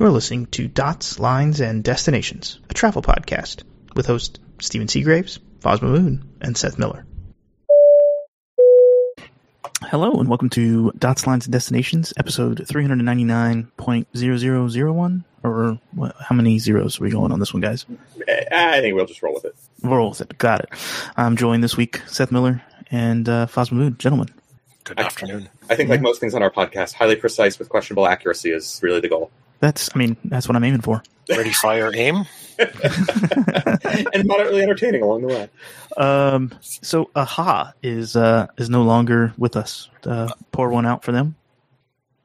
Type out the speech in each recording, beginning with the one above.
You're listening to Dots, Lines, and Destinations, a travel podcast with hosts Stephen Seagraves, Fosma Moon, and Seth Miller. Hello, and welcome to Dots, Lines, and Destinations, episode 399.0001. Or what, how many zeros are we going on this one, guys? I think we'll just roll with it. We'll roll with it. Got it. I'm joined this week, Seth Miller and uh, Fosma Moon. Gentlemen. Good afternoon. I think, like most things on our podcast, highly precise with questionable accuracy is really the goal. That's, I mean, that's what I'm aiming for. Ready, fire, aim. and moderately entertaining along the way. Um, so Aha is uh, is no longer with us. Uh, pour one out for them.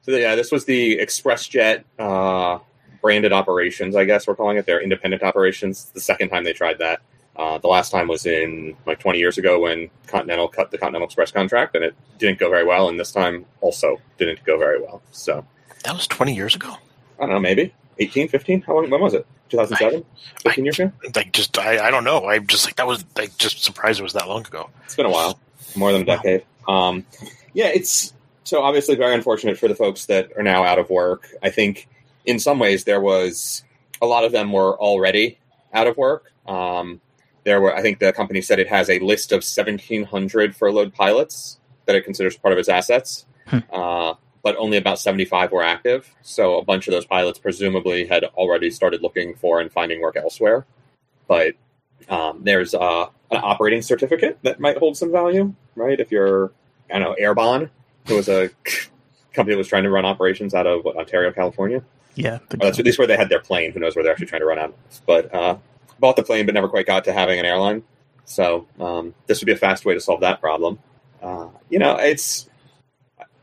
So yeah, this was the ExpressJet uh, branded operations. I guess we're calling it their independent operations. The second time they tried that. Uh, the last time was in like 20 years ago when Continental cut the Continental Express contract, and it didn't go very well. And this time also didn't go very well. So That was 20 years ago. I don't know, maybe 18, 15? How long? When was it? 2007? 15 years ago? Like, just I, I don't know. I'm just like that was like just surprised it was that long ago. It's been a while, more than a decade. Um, yeah, it's so obviously very unfortunate for the folks that are now out of work. I think in some ways there was a lot of them were already out of work. Um, there were, I think the company said it has a list of 1,700 furloughed pilots that it considers part of its assets. Hmm. Uh, but only about 75 were active. So a bunch of those pilots presumably had already started looking for and finding work elsewhere. But um, there's uh, an operating certificate that might hold some value, right? If you're, I don't know, Airbon, who was a company that was trying to run operations out of what, Ontario, California. Yeah, that's at least where they had their plane. Who knows where they're actually trying to run out of? But uh, bought the plane, but never quite got to having an airline. So um, this would be a fast way to solve that problem. Uh, you know, it's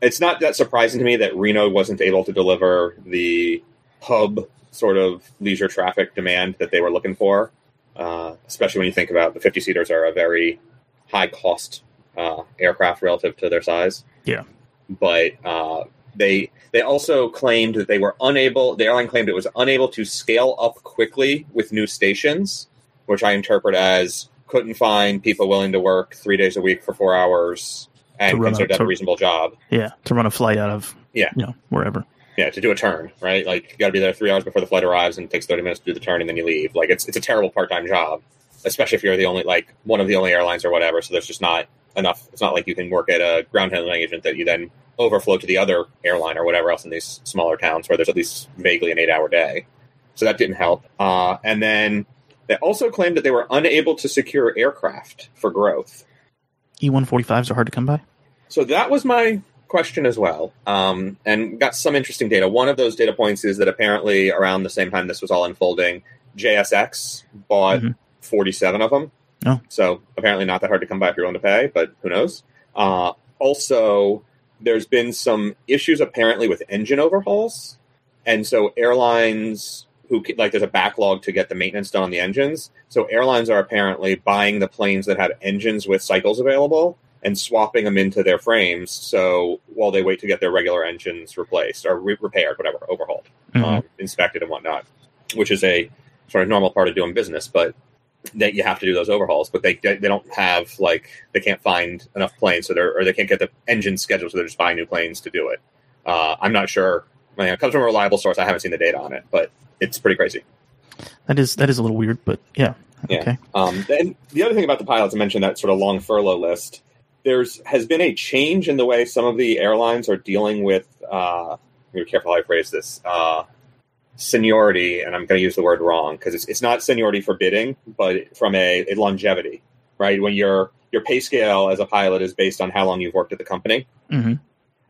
it's not that surprising to me that Reno wasn't able to deliver the hub sort of leisure traffic demand that they were looking for. Uh, especially when you think about the 50 seaters are a very high cost uh, aircraft relative to their size. Yeah. But uh, they they also claimed that they were unable. The airline claimed it was unable to scale up quickly with new stations, which I interpret as couldn't find people willing to work three days a week for four hours and considered a- a reasonable job. yeah, to run a flight out of Yeah. you know wherever. Yeah, to do a turn, right? Like you got to be there three hours before the flight arrives, and it takes thirty minutes to do the turn, and then you leave. Like it's it's a terrible part time job, especially if you're the only like one of the only airlines or whatever. So there's just not enough. It's not like you can work at a ground handling agent that you then overflow to the other airline or whatever else in these smaller towns where there's at least vaguely an eight hour day. So that didn't help. Uh, and then they also claimed that they were unable to secure aircraft for growth. E one forty fives are hard to come by. So that was my question as well, um, and got some interesting data. One of those data points is that apparently around the same time this was all unfolding, JSX bought Mhm. 47 of them. Oh. So apparently not that hard to come by if you're willing to pay, but who knows? Uh, also, there's been some issues apparently with engine overhauls, and so airlines who like there's a backlog to get the maintenance done on the engines. So airlines are apparently buying the planes that have engines with cycles available and swapping them into their frames. So while they wait to get their regular engines replaced or re- repaired, whatever, overhauled, Mhm. um, inspected, and whatnot, which is a sort of normal part of doing business, but that you have to do those overhauls. But they they don't have like they can't find enough planes, so they're or they can't get the engine scheduled, so they're just buying new planes to do it. Uh, I'm not sure. I mean, it comes from a reliable source. I haven't seen the data on it, but it's pretty crazy. That is that is a little weird, but yeah. Yeah. Okay. Um, and the other thing about the pilots, I mentioned that sort of long furlough list. There's has been a change in the way some of the airlines are dealing with. Uh, be careful how I phrase this. Uh, seniority, and I'm going to use the word wrong because it's, it's not seniority for bidding, but from a, a longevity, right? When your your pay scale as a pilot is based on how long you've worked at the company. hmm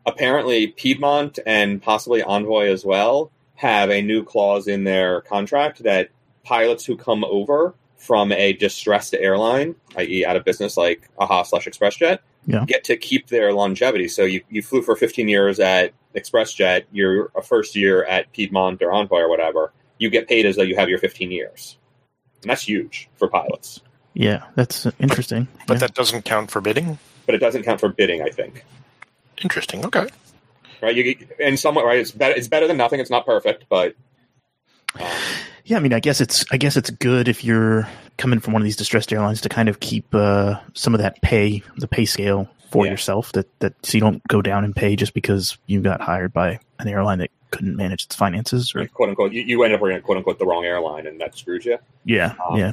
Apparently, Piedmont and possibly Envoy as well have a new clause in their contract that pilots who come over from a distressed airline, i.e., out of business like AHA slash ExpressJet, Yeah. get to keep their longevity. So you, you flew for 15 years at ExpressJet, you're a first year at Piedmont or Envoy or whatever, you get paid as though you have your 15 years. And that's huge for pilots. Yeah, that's interesting. But yeah. that doesn't count for bidding. But it doesn't count for bidding, I think. Interesting. Okay. Right? You get, in some way, right? It's better. It's better than nothing. It's not perfect, but um, Yeah, I mean, I guess it's I guess it's good if you're coming from one of these distressed airlines to kind of keep uh, some of that pay, the pay scale for Yeah. yourself, that that so you don't go down in pay just because you got hired by an airline that couldn't manage its finances. Or quote unquote, you, you end up working at quote unquote the wrong airline, and that screws you. yeah, Um, yeah,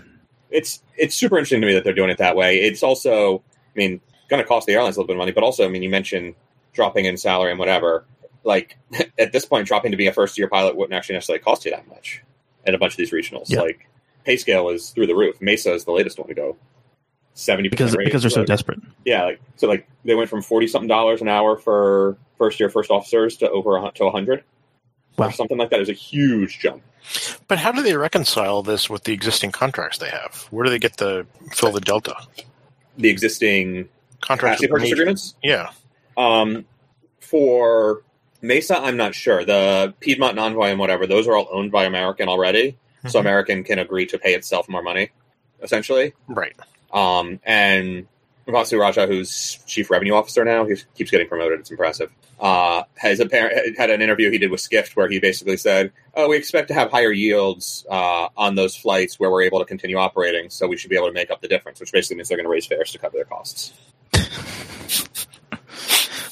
It's it's super interesting to me that they're doing it that way. It's also, I mean, going to cost the airlines a little bit of money, but also, I mean, you mentioned dropping in salary and whatever. Like at this point, dropping to be a first year pilot wouldn't actually necessarily cost you that much at a bunch of these regionals. Yeah. Like pay scale is through the roof. Mesa is the latest one to go seventy because because they're so desperate. Yeah, like so, like they went from forty something dollars an hour for first year first officers to over a, hun- to hundred. Wow. Or something like that is a huge jump. But how do they reconcile this with the existing contracts they have? Where do they get the fill the delta The existing contracts? purchase agreements. Yeah, Um, for Mesa, I'm not sure. The Piedmont Envoy and whatever, those are all owned by American already. So Mhm. American can agree to pay itself more money, essentially. right. Um, and Vasu Raja, who's chief revenue officer now, he keeps getting promoted. It's impressive. Uh, has apparent had an interview he did with Skift where he basically said, "Oh, we expect to have higher yields uh, on those flights where we're able to continue operating, so we should be able to make up the difference." Which basically means they're going to raise fares to cover their costs.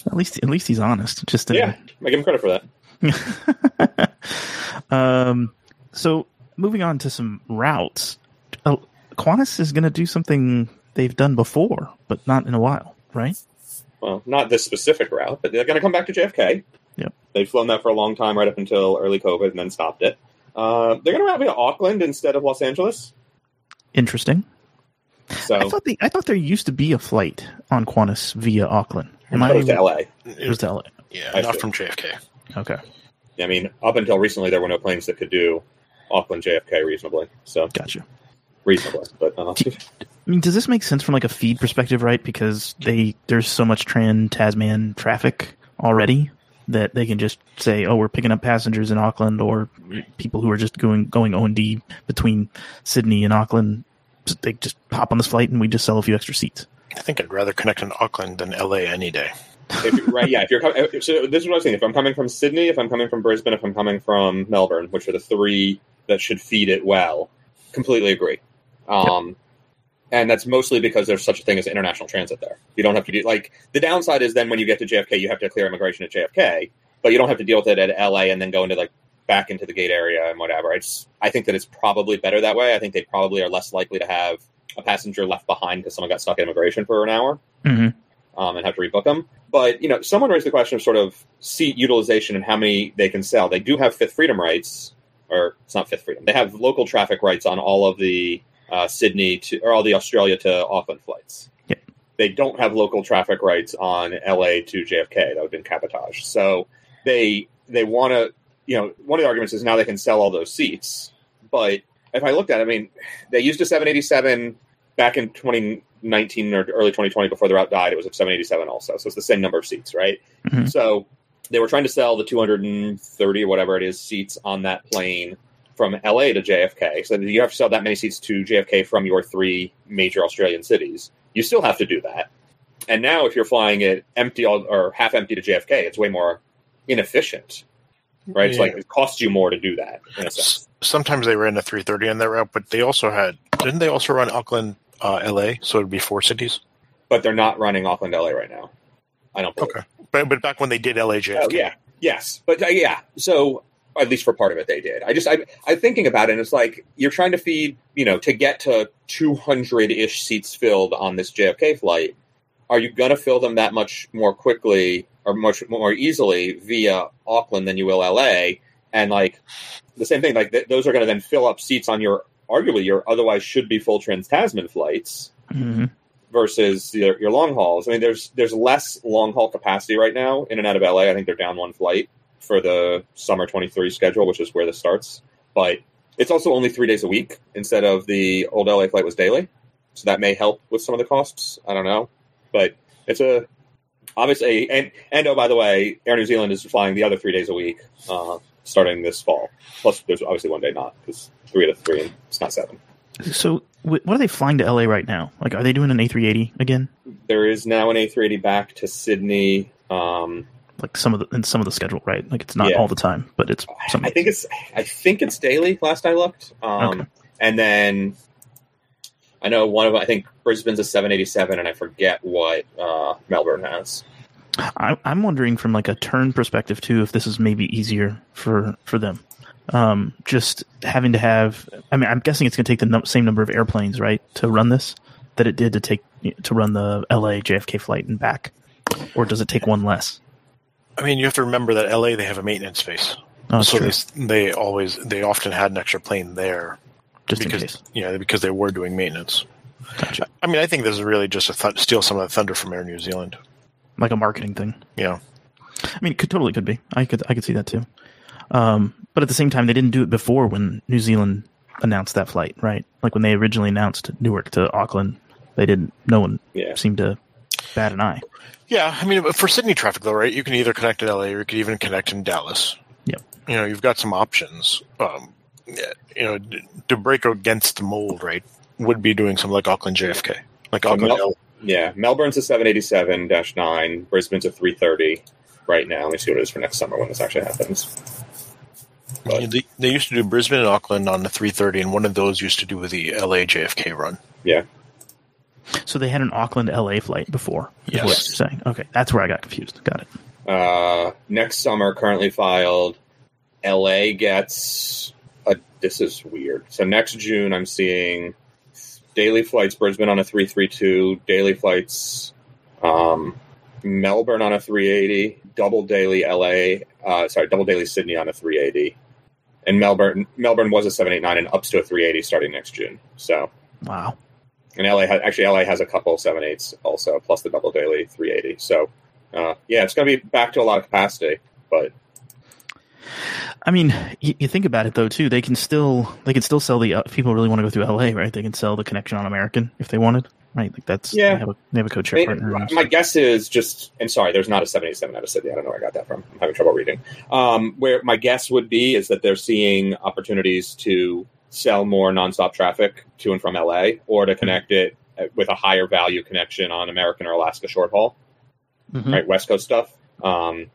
At least at least he's honest. Just uh, Yeah, I give him credit for that. um, so moving on to some routes, uh, Qantas is going to do something they've done before, but not in a while, right? Well, not this specific route, but they're going to come back to JFK. Yep. They've flown that for a long time, right up until early COVID, and then stopped it. Uh, they're going to route via Auckland instead of Los Angeles. Interesting. So I thought the, I thought there used to be a flight on Qantas via Auckland. Am I? it was to LA. It was to LA. Yeah, I not see. from JFK. Okay, I mean, up until recently, there were no planes that could do Auckland JFK reasonably. So gotcha. reasonably, but uh, I mean, does this make sense from like a feed perspective, right? Because they there's so much Trans Tasman traffic already that they can just say, "Oh, we're picking up passengers in Auckland," or people who are just going going O and D between Sydney and Auckland. They just hop on this flight and we just sell a few extra seats. I think I'd rather connect in Auckland than LA any day. if, right, yeah. If you're coming, so this is what I was saying. If I'm coming from Sydney, if I'm coming from Brisbane, if I'm coming from Melbourne, which are the three that should feed it well, completely agree. Um, And that's mostly because there's such a thing as international transit there. You don't have to do like the downside is then when you get to JFK, you have to clear immigration at JFK, but you don't have to deal with it at LA and then go into like back into the gate area and whatever. It's I think that it's probably better that way. I think they probably are less likely to have a passenger left behind because someone got stuck at immigration for an hour Mm-hmm. um, and have to rebook them. But you know, someone raised the question of sort of seat utilization and how many they can sell. They do have Fifth Freedom rights, or it's not Fifth Freedom. They have local traffic rights on all of the uh, Sydney to or all the Australia to Auckland flights. Yeah. They don't have local traffic rights on LA to JFK. That would have been cabotage. So they they want to. You know, one of the arguments is now they can sell all those seats. But if I looked at, it, I mean, they used a 787 back in 2019 or early 2020 before the route died. It was a 787 also, so it's the same number of seats, right? Mhm. So they were trying to sell the 230 or whatever it is seats on that plane from LA to JFK. So you have to sell that many seats to JFK from your three major Australian cities. You still have to do that. And now, if you're flying it empty or half empty to JFK, it's way more inefficient, right? It's like it costs you more to do that in a sense. Sometimes they ran a 330 on that route, but they also had didn't they also run Auckland, uh, LA? So it'd be four cities. But they're not running Auckland, LA right now. I don't believe. Okay, but but back when they did LA JFK, Oh, yeah. Yes. But uh, yeah. So at least for part of it, they did. I just, I, I'm thinking about it, and it's like you're trying to feed, you know, to get to 200 ish seats filled on this JFK flight. Are you going to fill them that much more quickly or much more easily via Auckland than you will LA? And like the same thing, like th- those are going to then fill up seats on your arguably your otherwise should be full Trans Tasman flights hmm versus your, your long hauls. I mean, there's there's less long haul capacity right now in and out of LA. I think they're down one flight for the summer 23 schedule, which is where this starts. But it's also only three days a week instead of the old LA flight was daily, so that may help with some of the costs. I don't know, but it's a obviously and and oh by the way, Air New Zealand is flying the other three days a week uh, starting this fall. Plus, there's obviously one day not because three out of three, and it's not seven. So what are they flying to LA right now? Like, are they doing an A380 again? There is now an A380 back to Sydney. Um, Like some of the in some of the schedule, right? Like it's not Yeah. all the time, but it's some. I think it's I think it's daily. Last I looked, um, Okay. and then I know one of I think Brisbane's a 787, and I forget what uh, Melbourne has. I, I'm wondering from like a turn perspective too, if this is maybe easier for for them. Um, just having to have, I mean, I'm guessing it's going to take the num- same number of airplanes, right, to run this that it did to take to run the LA JFK flight and back, or does it take one less? I mean, you have to remember that LA they have a maintenance base, Oh, so true. they they always they often had an extra plane there just in because case. yeah because they were doing maintenance. Gotcha. I mean, I think this is really just to th- steal some of the thunder from Air New Zealand. Like a marketing thing. Yeah, I mean, it could totally could be. I could I could see that too. Um, but at the same time, they didn't do it before when New Zealand announced that flight, right? Like when they originally announced Newark to Auckland, they didn't. No one Yeah. seemed to bat an eye. yeah. I mean, for Sydney traffic though, right? You can either connect in LA or you could even connect in Dallas. Yep. You know, you've got some options. Um, you know, to break against the mold, right? Would be doing something like Auckland JFK, like Auckland. Mel- L- Yeah, Melbourne's a 787-9, Brisbane's a 330 right now. Let me see what it is for next summer when this actually happens. But- they, they used to do Brisbane and Auckland on the 330, and one of those used to do with the LA JFK run. Yeah. So they had an Auckland LA flight before. Is what Yes. you're saying. Okay, that's where I got confused. Got it. Uh, next summer, currently filed, LA gets a. This is weird. So next June, I'm seeing daily flights Brisbane on a 332, daily flights um, Melbourne on a 380, double daily LA, uh, sorry, double daily Sydney on a 380. And Melbourne Melbourne was a 789 and ups to a 380 starting next June. So, Wow. and LA has, actually LA has a couple of 78s also, plus the double daily 380. So, uh, yeah, it's going to be back to a lot of capacity, but I mean, you, you think about it though too. They can still they can still sell the uh, people really want to go through LA, right? They can sell the connection on American if they wanted, right? Like that's Yeah. They have a, they have a code I share partner. my stuff. guess is just, and sorry, there's not a 787 out of Sydney. I don't know where I got that from. I'm having trouble reading. Um, where my guess would be is that they're seeing opportunities to sell more nonstop traffic to and from LA or to connect it uh, with a higher value connection on American or Alaska short haul, Mhm. right? West Coast stuff. Um,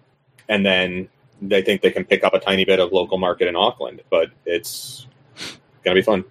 and then they think they can pick up a tiny bit of local market in Auckland, but it's going to be fun.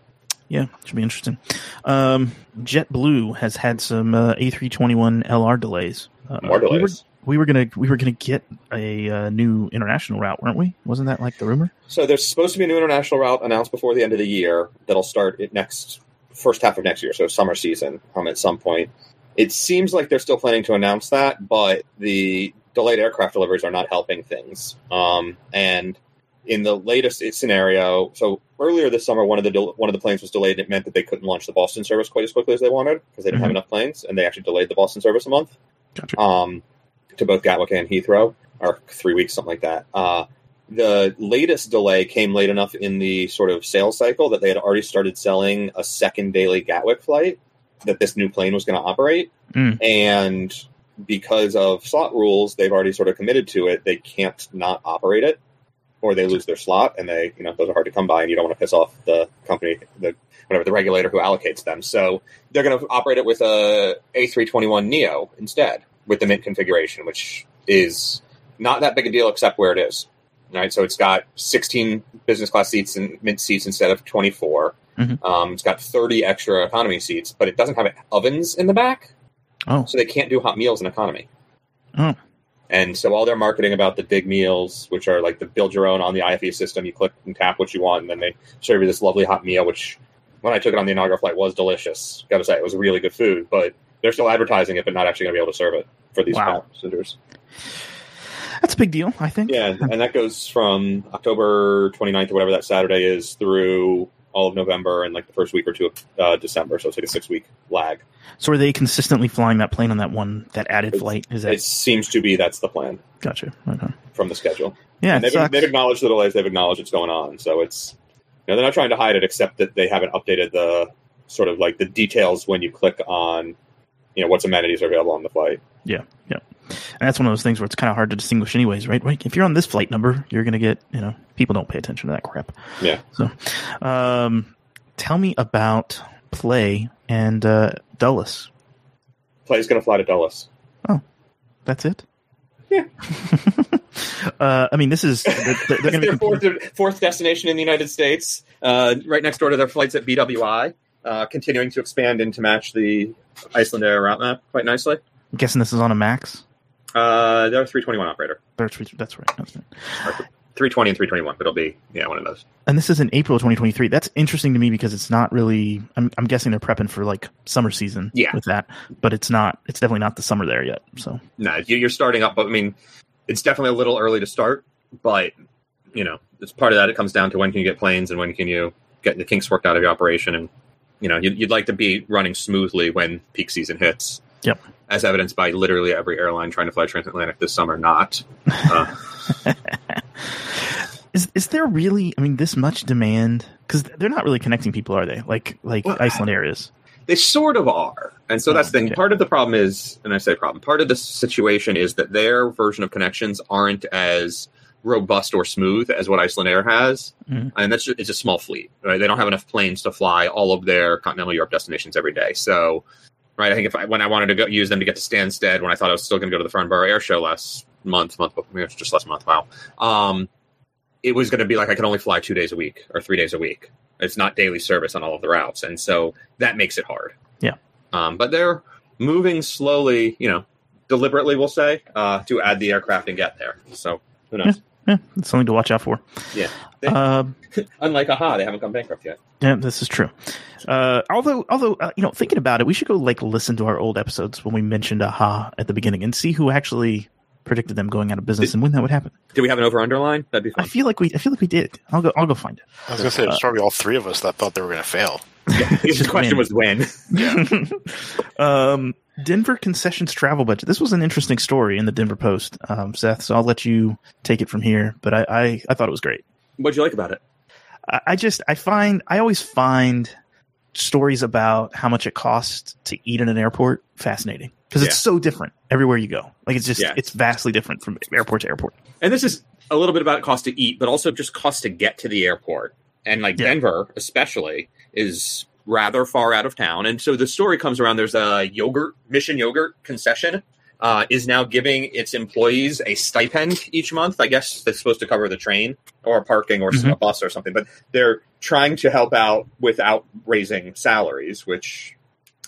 Yeah, it should be interesting. Um, JetBlue has had some uh, A321 LR delays. Uh, More We were, delays. we were gonna we were gonna get a uh, new international route, weren't we? Wasn't that like the rumor? So there's supposed to be a new international route announced before the end of the year that'll start it next first half of next year, so summer season um, at some point. It seems like they're still planning to announce that, but the delayed aircraft deliveries are not helping things. Um, and in the latest scenario, so earlier this summer, one of the del- one of the planes was delayed, and it meant that they couldn't launch the Boston service quite as quickly as they wanted because they didn't have Mhm. enough planes, and they actually delayed the Boston service a month Gotcha. um, to both Gatwick and Heathrow, or three weeks, something like that. Uh, the latest delay came late enough in the sort of sales cycle that they had already started selling a second daily Gatwick flight that this new plane was going to operate. Mm. And because of slot rules, they've already sort of committed to it. They can't not operate it, or they lose their slot, and they, you know, those are hard to come by, and you don't want to piss off the company, the whatever the regulator who allocates them. So they're going to operate it with a A321 Neo instead, with the Mint configuration, which is not that big a deal except where it is. Right, so it's got 16 business class seats and Mint seats instead of 24. Mhm. Um, it's got 30 extra economy seats, but it doesn't have ovens in the back Oh, so they can't do hot meals in economy. Oh. And so all their marketing about the big meals, which are like the build your own on the IFE system, you click and tap what you want, and then they serve you this lovely hot meal, which when I took it on the inaugural flight was delicious. Got to say, it was really good food, but they're still advertising it, but not actually going to be able to serve it for these Wow. passengers. that's a big deal. I think. Yeah, and that goes from October 29th or whatever that Saturday is through all of November and like the first week or two of uh, December. So it's like a six week lag. So are they consistently flying that plane on that one that added flight? Is that It seems to be that's the plan gotcha? Okay. from the schedule. Yeah, and they've, they've acknowledged the delays. They've acknowledged it's going on. So it's you know they're not trying to hide it, except that they haven't updated the sort of like the details when you click on you know what's amenities are available on the flight. Yeah, yeah. And that's one of those things where it's kind of hard to distinguish, anyways, right? Right. If you're on this flight number, you're going to get, you know, people don't pay attention to that crap. Yeah. So, um, tell me about Play and uh, Dulles. Play's going to fly to Dulles. Oh, that's it. Yeah. uh, I mean, this is they're, they're going to their be fourth, fourth destination in the United States, uh, right next door to their flights at BWI, uh, continuing to expand and to match the Icelandair route map quite nicely. I'm guessing this is on a Max. Uh, they're 321 operator. That's right. That's right. That's right. 320 and 321, but it'll be yeah one of those. And this is in April 2023. That's interesting to me because it's not really. I'm, I'm guessing they're prepping for like summer season. Yeah. With that, but it's not. It's definitely not the summer there yet. So No, you- you're starting up, but I mean, it's definitely a little early to start. But you know, it's part of that. It comes down to when can you get planes and when can you get the kinks worked out of your operation, and you know, you'd, you'd like to be running smoothly when peak season hits. Yep. As evidenced by literally every airline trying to fly transatlantic this summer, not. Uh, is is there really? I mean, this much demand because they're not really connecting people, are they? Like like Well, Icelandair is. They sort of are. And so that's the thing. Okay. Part of the problem is, and I say problem, part of the situation is that their version of connections aren't as robust or smooth as what Icelandair has. Mhm. And that's just, it's a small fleet, right? They don't have enough planes to fly all of their continental Europe destinations every day. So, right, I think if I, when I wanted to go use them to get to Stansted, when I thought I was still going to go to the Farnborough Air Show last month, month, it's just last month, wow. Um, it was going to be like I could only fly two days a week or three days a week. It's not daily service on all of the routes, and so that makes it hard. Yeah. Um, but they're moving slowly, you know, deliberately, we'll say, uh, to add the aircraft and get there. So who knows? Yeah, it's something to watch out for. Yeah. They- Um, Unlike AHA, they haven't gone bankrupt yet. Yeah, this is true. Uh, although, although uh, you know, thinking about it, we should go like listen to our old episodes when we mentioned AHA at the beginning and see who actually predicted them going out of business and when that would happen. Did we have an over underline? That'd be I feel like we, I feel like we did. I'll go, I'll go find it. I was gonna say it's probably all three of us that thought they were gonna fail. the question when. was when. um, Denver concessions travel budget. This was an interesting story in the Denver Post, um, Seth. So I'll let you take it from here. But I, I, I thought it was great. What'd you like about it? I I just I find I always find stories about how much it costs to eat in an airport fascinating because it's Yeah. so different everywhere you go. Like it's just Yeah. it's vastly different from airport to airport. And this is a little bit about cost to eat, but also just cost to get to the airport. And like Yeah. Denver, especially, is rather far out of town. And so the story comes around there's a yogurt, Mission Yogurt concession, uh, is now giving its employees a stipend each month. I guess that's supposed to cover the train or parking or Mhm. a bus or something. But they're trying to help out without raising salaries, which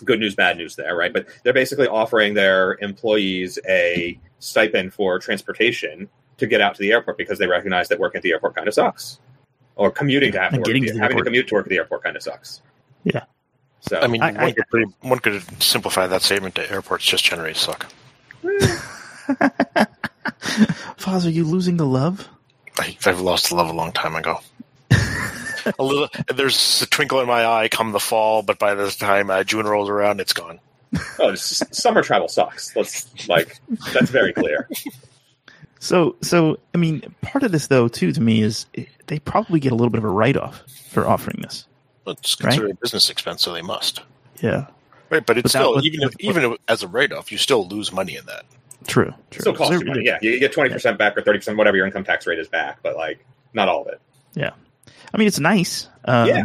good news, bad news there, right? But they're basically offering their employees a stipend for transportation to get out to the airport because they recognize that working at the airport kind of sucks, or commuting to have to And work, getting to having to commute to work at the airport kind of sucks. Yeah. So I mean, I- one, I- could pretty, one could simplify that statement to airports just generate suck. Foz, are you losing the love? I, I've lost the love a long time ago. a little, there's a twinkle in my eye come the fall, but by the time uh, June rolls around, it's gone. oh, s- summer travel sucks. Let's like that's very clear. So so I mean part of this though too to me is they probably get a little bit of a write off for offering this. It's Right. considered a business expense, so they must. Yeah, Right, but it's Without- still with- even if, with- even if, as a write-off, you still lose money in that. true. True. Still costs you money. Yeah, you get twenty percent back or thirty percent, whatever your income tax rate is back, but like not all of it. Yeah, I mean, it's nice. Um, Yeah.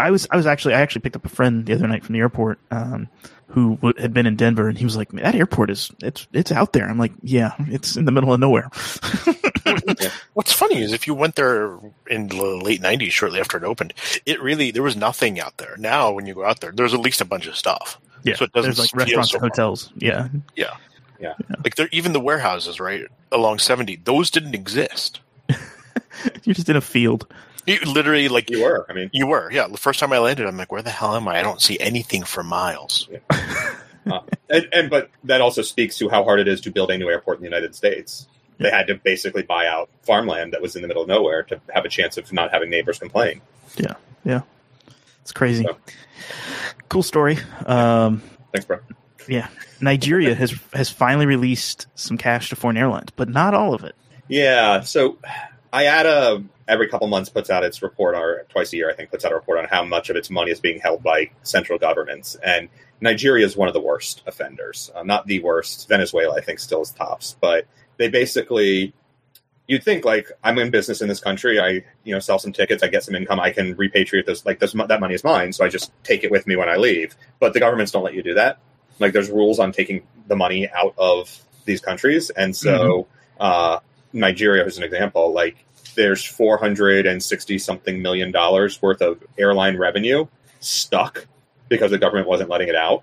I was, I was actually, I actually picked up a friend the other night from the airport, um, who w- had been in Denver, and he was like, "That airport is, it's, it's out there." I'm like, "Yeah, it's in the middle of nowhere." What's funny is if you went there in the late '90s, shortly after it opened, it really there was nothing out there. Now, when you go out there, there's at least a bunch of stuff. yeah, So it doesn't there's like restaurants so and hotels. Yeah, yeah, yeah. yeah. Like there, even the warehouses, right along 70, those didn't exist. you're just in a field. You literally, like You were. I mean, You were, yeah. The first time I landed, I'm like, where the hell am I? I don't see anything for miles. Uh, and, and but that also speaks to how hard it is to build a new airport in the United States. They had to basically buy out farmland that was in the middle of nowhere to have a chance of not having neighbors complain. Yeah, yeah, it's crazy. So- Cool story. Um, Thanks, bro. yeah, Nigeria has has finally released some cash to foreign airlines, but not all of it. Yeah, so IATA every couple months puts out its report, or twice a year, I think, puts out a report on how much of its money is being held by central governments. And Nigeria is one of the worst offenders. Uh, not the worst. Venezuela, I think, still is tops. But they basically, you'd think like I'm in business in this country. I you know sell some tickets, I get some income, I can repatriate those. Like this, that money is mine, so I just take it with me when I leave. But the governments don't let you do that. Like there's rules on taking the money out of these countries, and so uh, Nigeria is an example. Like there's 460 something million dollars worth of airline revenue stuck because the government wasn't letting it out.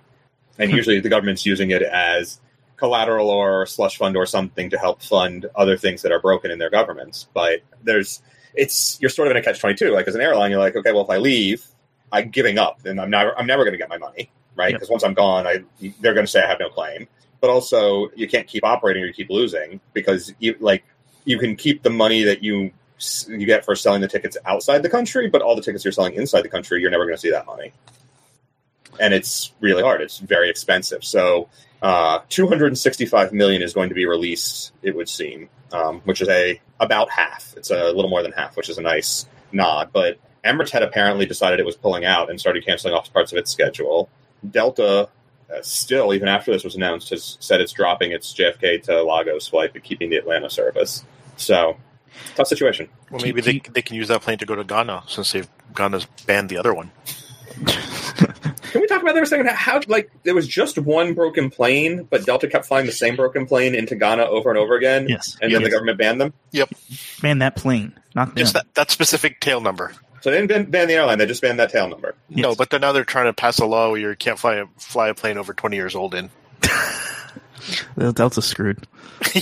And Hmm. usually the government's using it as collateral or slush fund or something to help fund other things that are broken in their governments. But there's it's you're sort of in a catch twenty two. Like as an airline, you're like, okay, well if I leave, I'm giving up, and I'm never I'm never going to get my money, right? Yep. Because once I'm gone, I they're going to say I have no claim. But also, you can't keep operating or you keep losing because you like you can keep the money that you you get for selling the tickets outside the country, but all the tickets you're selling inside the country, you're never going to see that money. And it's really hard. It's very expensive. So, uh, 265 million is going to be released. It would seem, um, which is a about half. It's a little more than half, which is a nice nod. But Emirates had apparently decided it was pulling out and started canceling off parts of its schedule. Delta, uh, still, even after this was announced, has said it's dropping its JFK to Lagos flight but keeping the Atlanta service. So, tough situation. Well, maybe they, they can use that plane to go to Ghana since they've Ghana's banned the other one. Can we talk about that for a second? How like there was just one broken plane, but Delta kept flying the same broken plane into Ghana over and over again, Yes. and then the government banned them. Yep. Man, that plane, not them. Just that, that specific tail number. So they didn't ban, ban the airline; they just banned that tail number. No, but then now they're trying to pass a law where you can't fly a, fly a plane over 20 years old in. The Delta's screwed.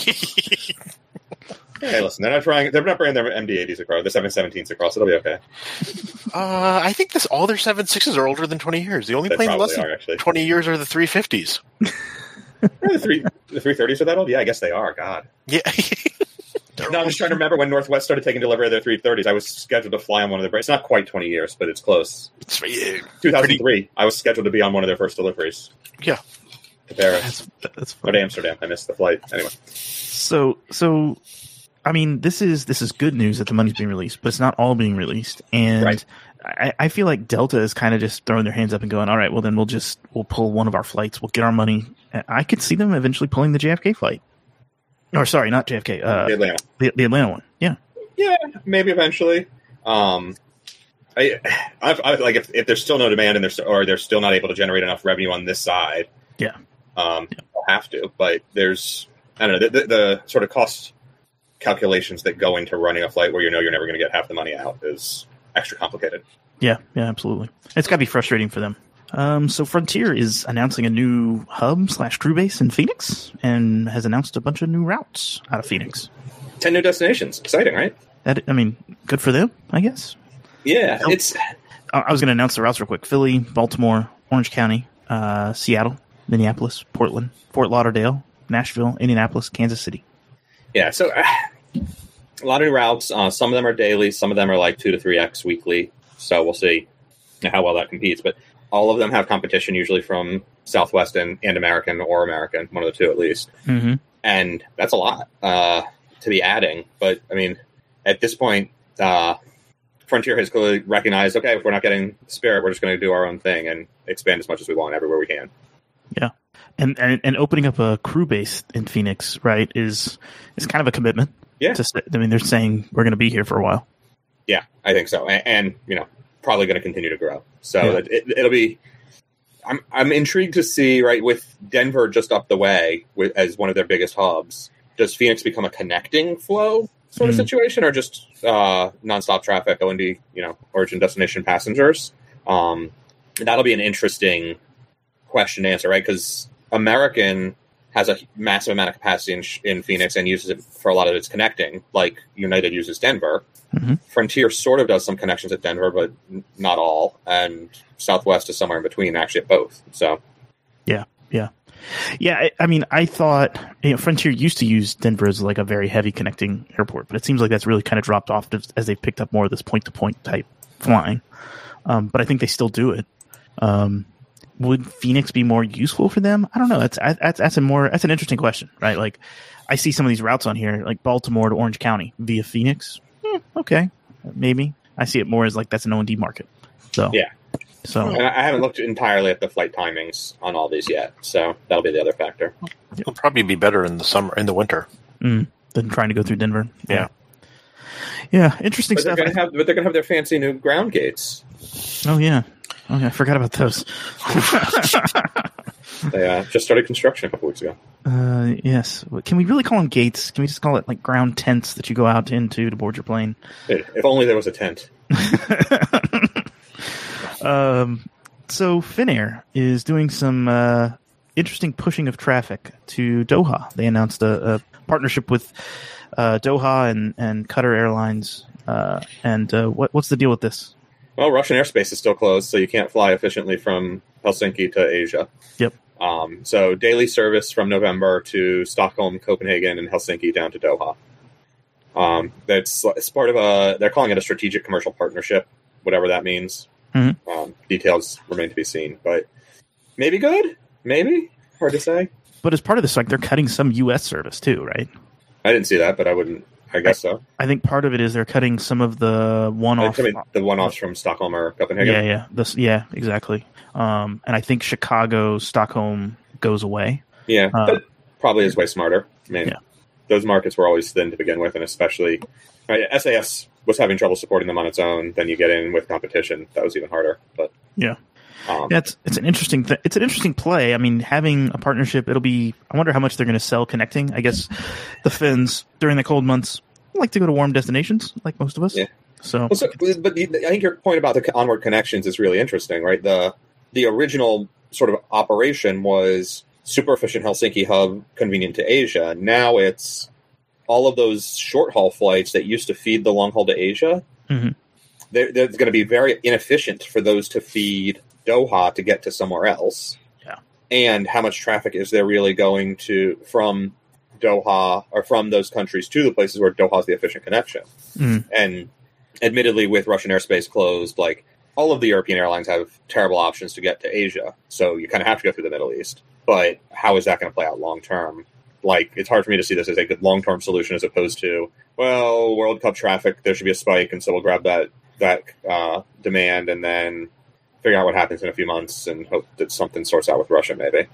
Hey, listen, they're not trying; they're not bringing their MD-80s across, the 717s across. It'll be okay. Uh, I think this all their seven sixes are older than 20 years. The only They plane probably less than are actually. 20 years are the 350s. The three the 330s are that old? Yeah, I guess they are. God. Yeah. No, I'm just trying to remember when Northwest started taking delivery of their 330s. I was scheduled to fly on one of their. It's not quite 20 years, but it's close. It's- yeah, 2003. I was scheduled to be on one of their first deliveries. Yeah. To Paris. That's that's Or to Amsterdam. I missed the flight. Anyway. So so I mean this is this is good news that the money's being released, but it's not all being released. And Right. I, I feel like Delta is kind of just throwing their hands up and going, All right, well then we'll just we'll pull one of our flights, we'll get our money. I could see them eventually pulling the JFK flight. Or sorry, not JFK, uh The Atlanta. the, the Atlanta one. Yeah. Yeah, maybe eventually. Um, I, I, I like if, if there's still no demand and they're or they're still not able to generate enough revenue on this side. Yeah. um, they'll have to. But there's I don't know the, the, the sort of cost calculations that go into running a flight where you know you're never going to get half the money out is extra complicated. Yeah, yeah, absolutely. It's got to be frustrating for them. Um, so Frontier is announcing a new hub slash crew base in Phoenix and has announced a bunch of new routes out of Phoenix. Ten new destinations, exciting, right? That I mean, good for them, I guess. Yeah, Nope. it's I I was going to announce the routes real quick: Philly, Baltimore, Orange County, uh, Seattle, Minneapolis, Portland, Fort Lauderdale, Nashville, Indianapolis, Kansas City. Yeah, so uh, a lot of new routes. Uh, some of them are daily, some of them are like two to three x weekly. So we'll see how well that competes. But all of them have competition, usually from Southwest and, and American or American, one of the two at least. Mm-hmm. And that's a lot uh, to be adding. But I mean, at this point, uh, Frontier has clearly recognized, okay, if we're not getting Spirit, we're just going to do our own thing and expand as much as we want everywhere we can. And, and and opening up a crew base in Phoenix, right, is is kind of a commitment. Yeah. To I mean, they're saying we're going to be here for a while. Yeah, I think so, and, and you know, probably going to continue to grow. So Yeah. it, it'll be. I'm I'm intrigued to see right with Denver just up the way with, as one of their biggest hubs. Does Phoenix become a connecting flow sort of Mm. situation, or just uh, nonstop traffic, O and you know, origin destination passengers? Um, that'll be an interesting question to answer, right? Because American has a massive amount of capacity in, in Phoenix and uses it for a lot of its connecting, like United uses Denver. Mhm. Frontier sort of does some connections at Denver, but n- not all. And Southwest is somewhere in between, actually, at both. So, Yeah, yeah. Yeah, I, I mean, I thought you know, Frontier used to use Denver as like a very heavy connecting airport, but it seems like that's really kind of dropped off as, as they've picked up more of this point to point type flying. Um, but I think they still do it. Um, would Phoenix be more useful for them? I don't know. That's that's that's a more that's an interesting question, right? Like, I see some of these routes on here, like Baltimore to Orange County via Phoenix. Hmm, okay, maybe I see it more as like that's an O and D market. So Yeah. so and I I haven't looked entirely at the flight timings on all these yet. So that'll be the other factor. It'll probably be better in the summer, in the winter. mm, than trying to go through Denver. Yeah. Yeah, interesting But they're stuff. going to have, but they're going to have their fancy new ground gates. Oh yeah. Oh yeah, I forgot about those. They uh, just started construction a couple weeks ago. uh, yes. Can we really call them gates? Can we just call it like ground tents that you go out into to board your plane? If only there was a tent. um, so Finnair is doing some uh, interesting pushing of traffic to Doha. They announced a, a partnership with uh, Doha and, and Qatar Airlines. Uh, and uh, what, what's the deal with this? Well, Russian airspace is still closed, so you can't fly efficiently from Helsinki to Asia. Yep. Um, so daily service from November to Stockholm, Copenhagen, and Helsinki down to Doha. Um, that's it's part of a. They're calling it a strategic commercial partnership, whatever that means. Mhm. Um, details remain to be seen, but maybe good, maybe hard to say. But as part of this, like they're cutting some U.S. service too, right? I didn't see that, but I wouldn't. I guess so. I think part of it is they're cutting some of the one-off. I mean, the one-offs from Stockholm or Copenhagen. Yeah, yeah, this, yeah, exactly. Um, and I think Chicago, Stockholm goes away. Yeah, Uh, probably is way smarter. I mean, Yeah. those markets were always thin to begin with, and especially right, SAS was having trouble supporting them on its own. Then you get in with competition, that was even harder. But Yeah. Um, Yeah, it's it's an interesting th- it's an interesting play. I mean, having a partnership, it'll be. I wonder how much they're going to sell connecting. I guess the Finns during the cold months like to go to warm destinations, like most of us. Yeah. So, Well, so, but the, I think your point about the onward connections is really interesting, right? The the original sort of operation was super efficient Helsinki hub, convenient to Asia. Now it's all of those short haul flights that used to feed the long haul to Asia. Mhm. They're, they're going to be very inefficient for those to feed Doha to get to somewhere else. Yeah. And how much traffic is there really going to from Doha or from those countries to the places where Doha is the efficient connection? Mm. And admittedly, with Russian airspace closed, like all of the European airlines have terrible options to get to Asia, so you kind of have to go through the Middle East. But how is that going to play out long term? Like, it's hard for me to see this as a good long term solution as opposed to, well, World Cup traffic, there should be a spike, and so we'll grab that that uh, demand and then figure out what happens in a few months and hope that something sorts out with Russia. Maybe.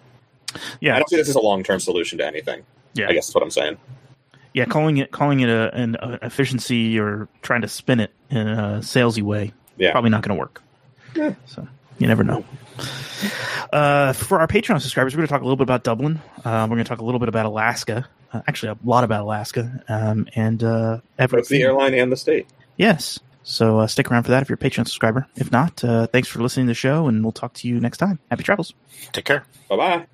Yeah, I don't see this as a long term solution to anything. yeah, I guess that's what I'm saying. yeah. Calling it calling it a, an a efficiency or trying to spin it in a salesy way, Yeah. probably not going to work. Yeah. So you never know. Uh, for our Patreon subscribers, we're going to talk a little bit about Dublin. Uh, we're going to talk a little bit about Alaska. Uh, actually, a lot about Alaska um, and uh, Everett. Both the airline and the state. Yes. So uh, stick around for that if you're a Patreon subscriber. If not, uh, thanks for listening to the show, and we'll talk to you next time. Happy travels. Take care. Bye bye.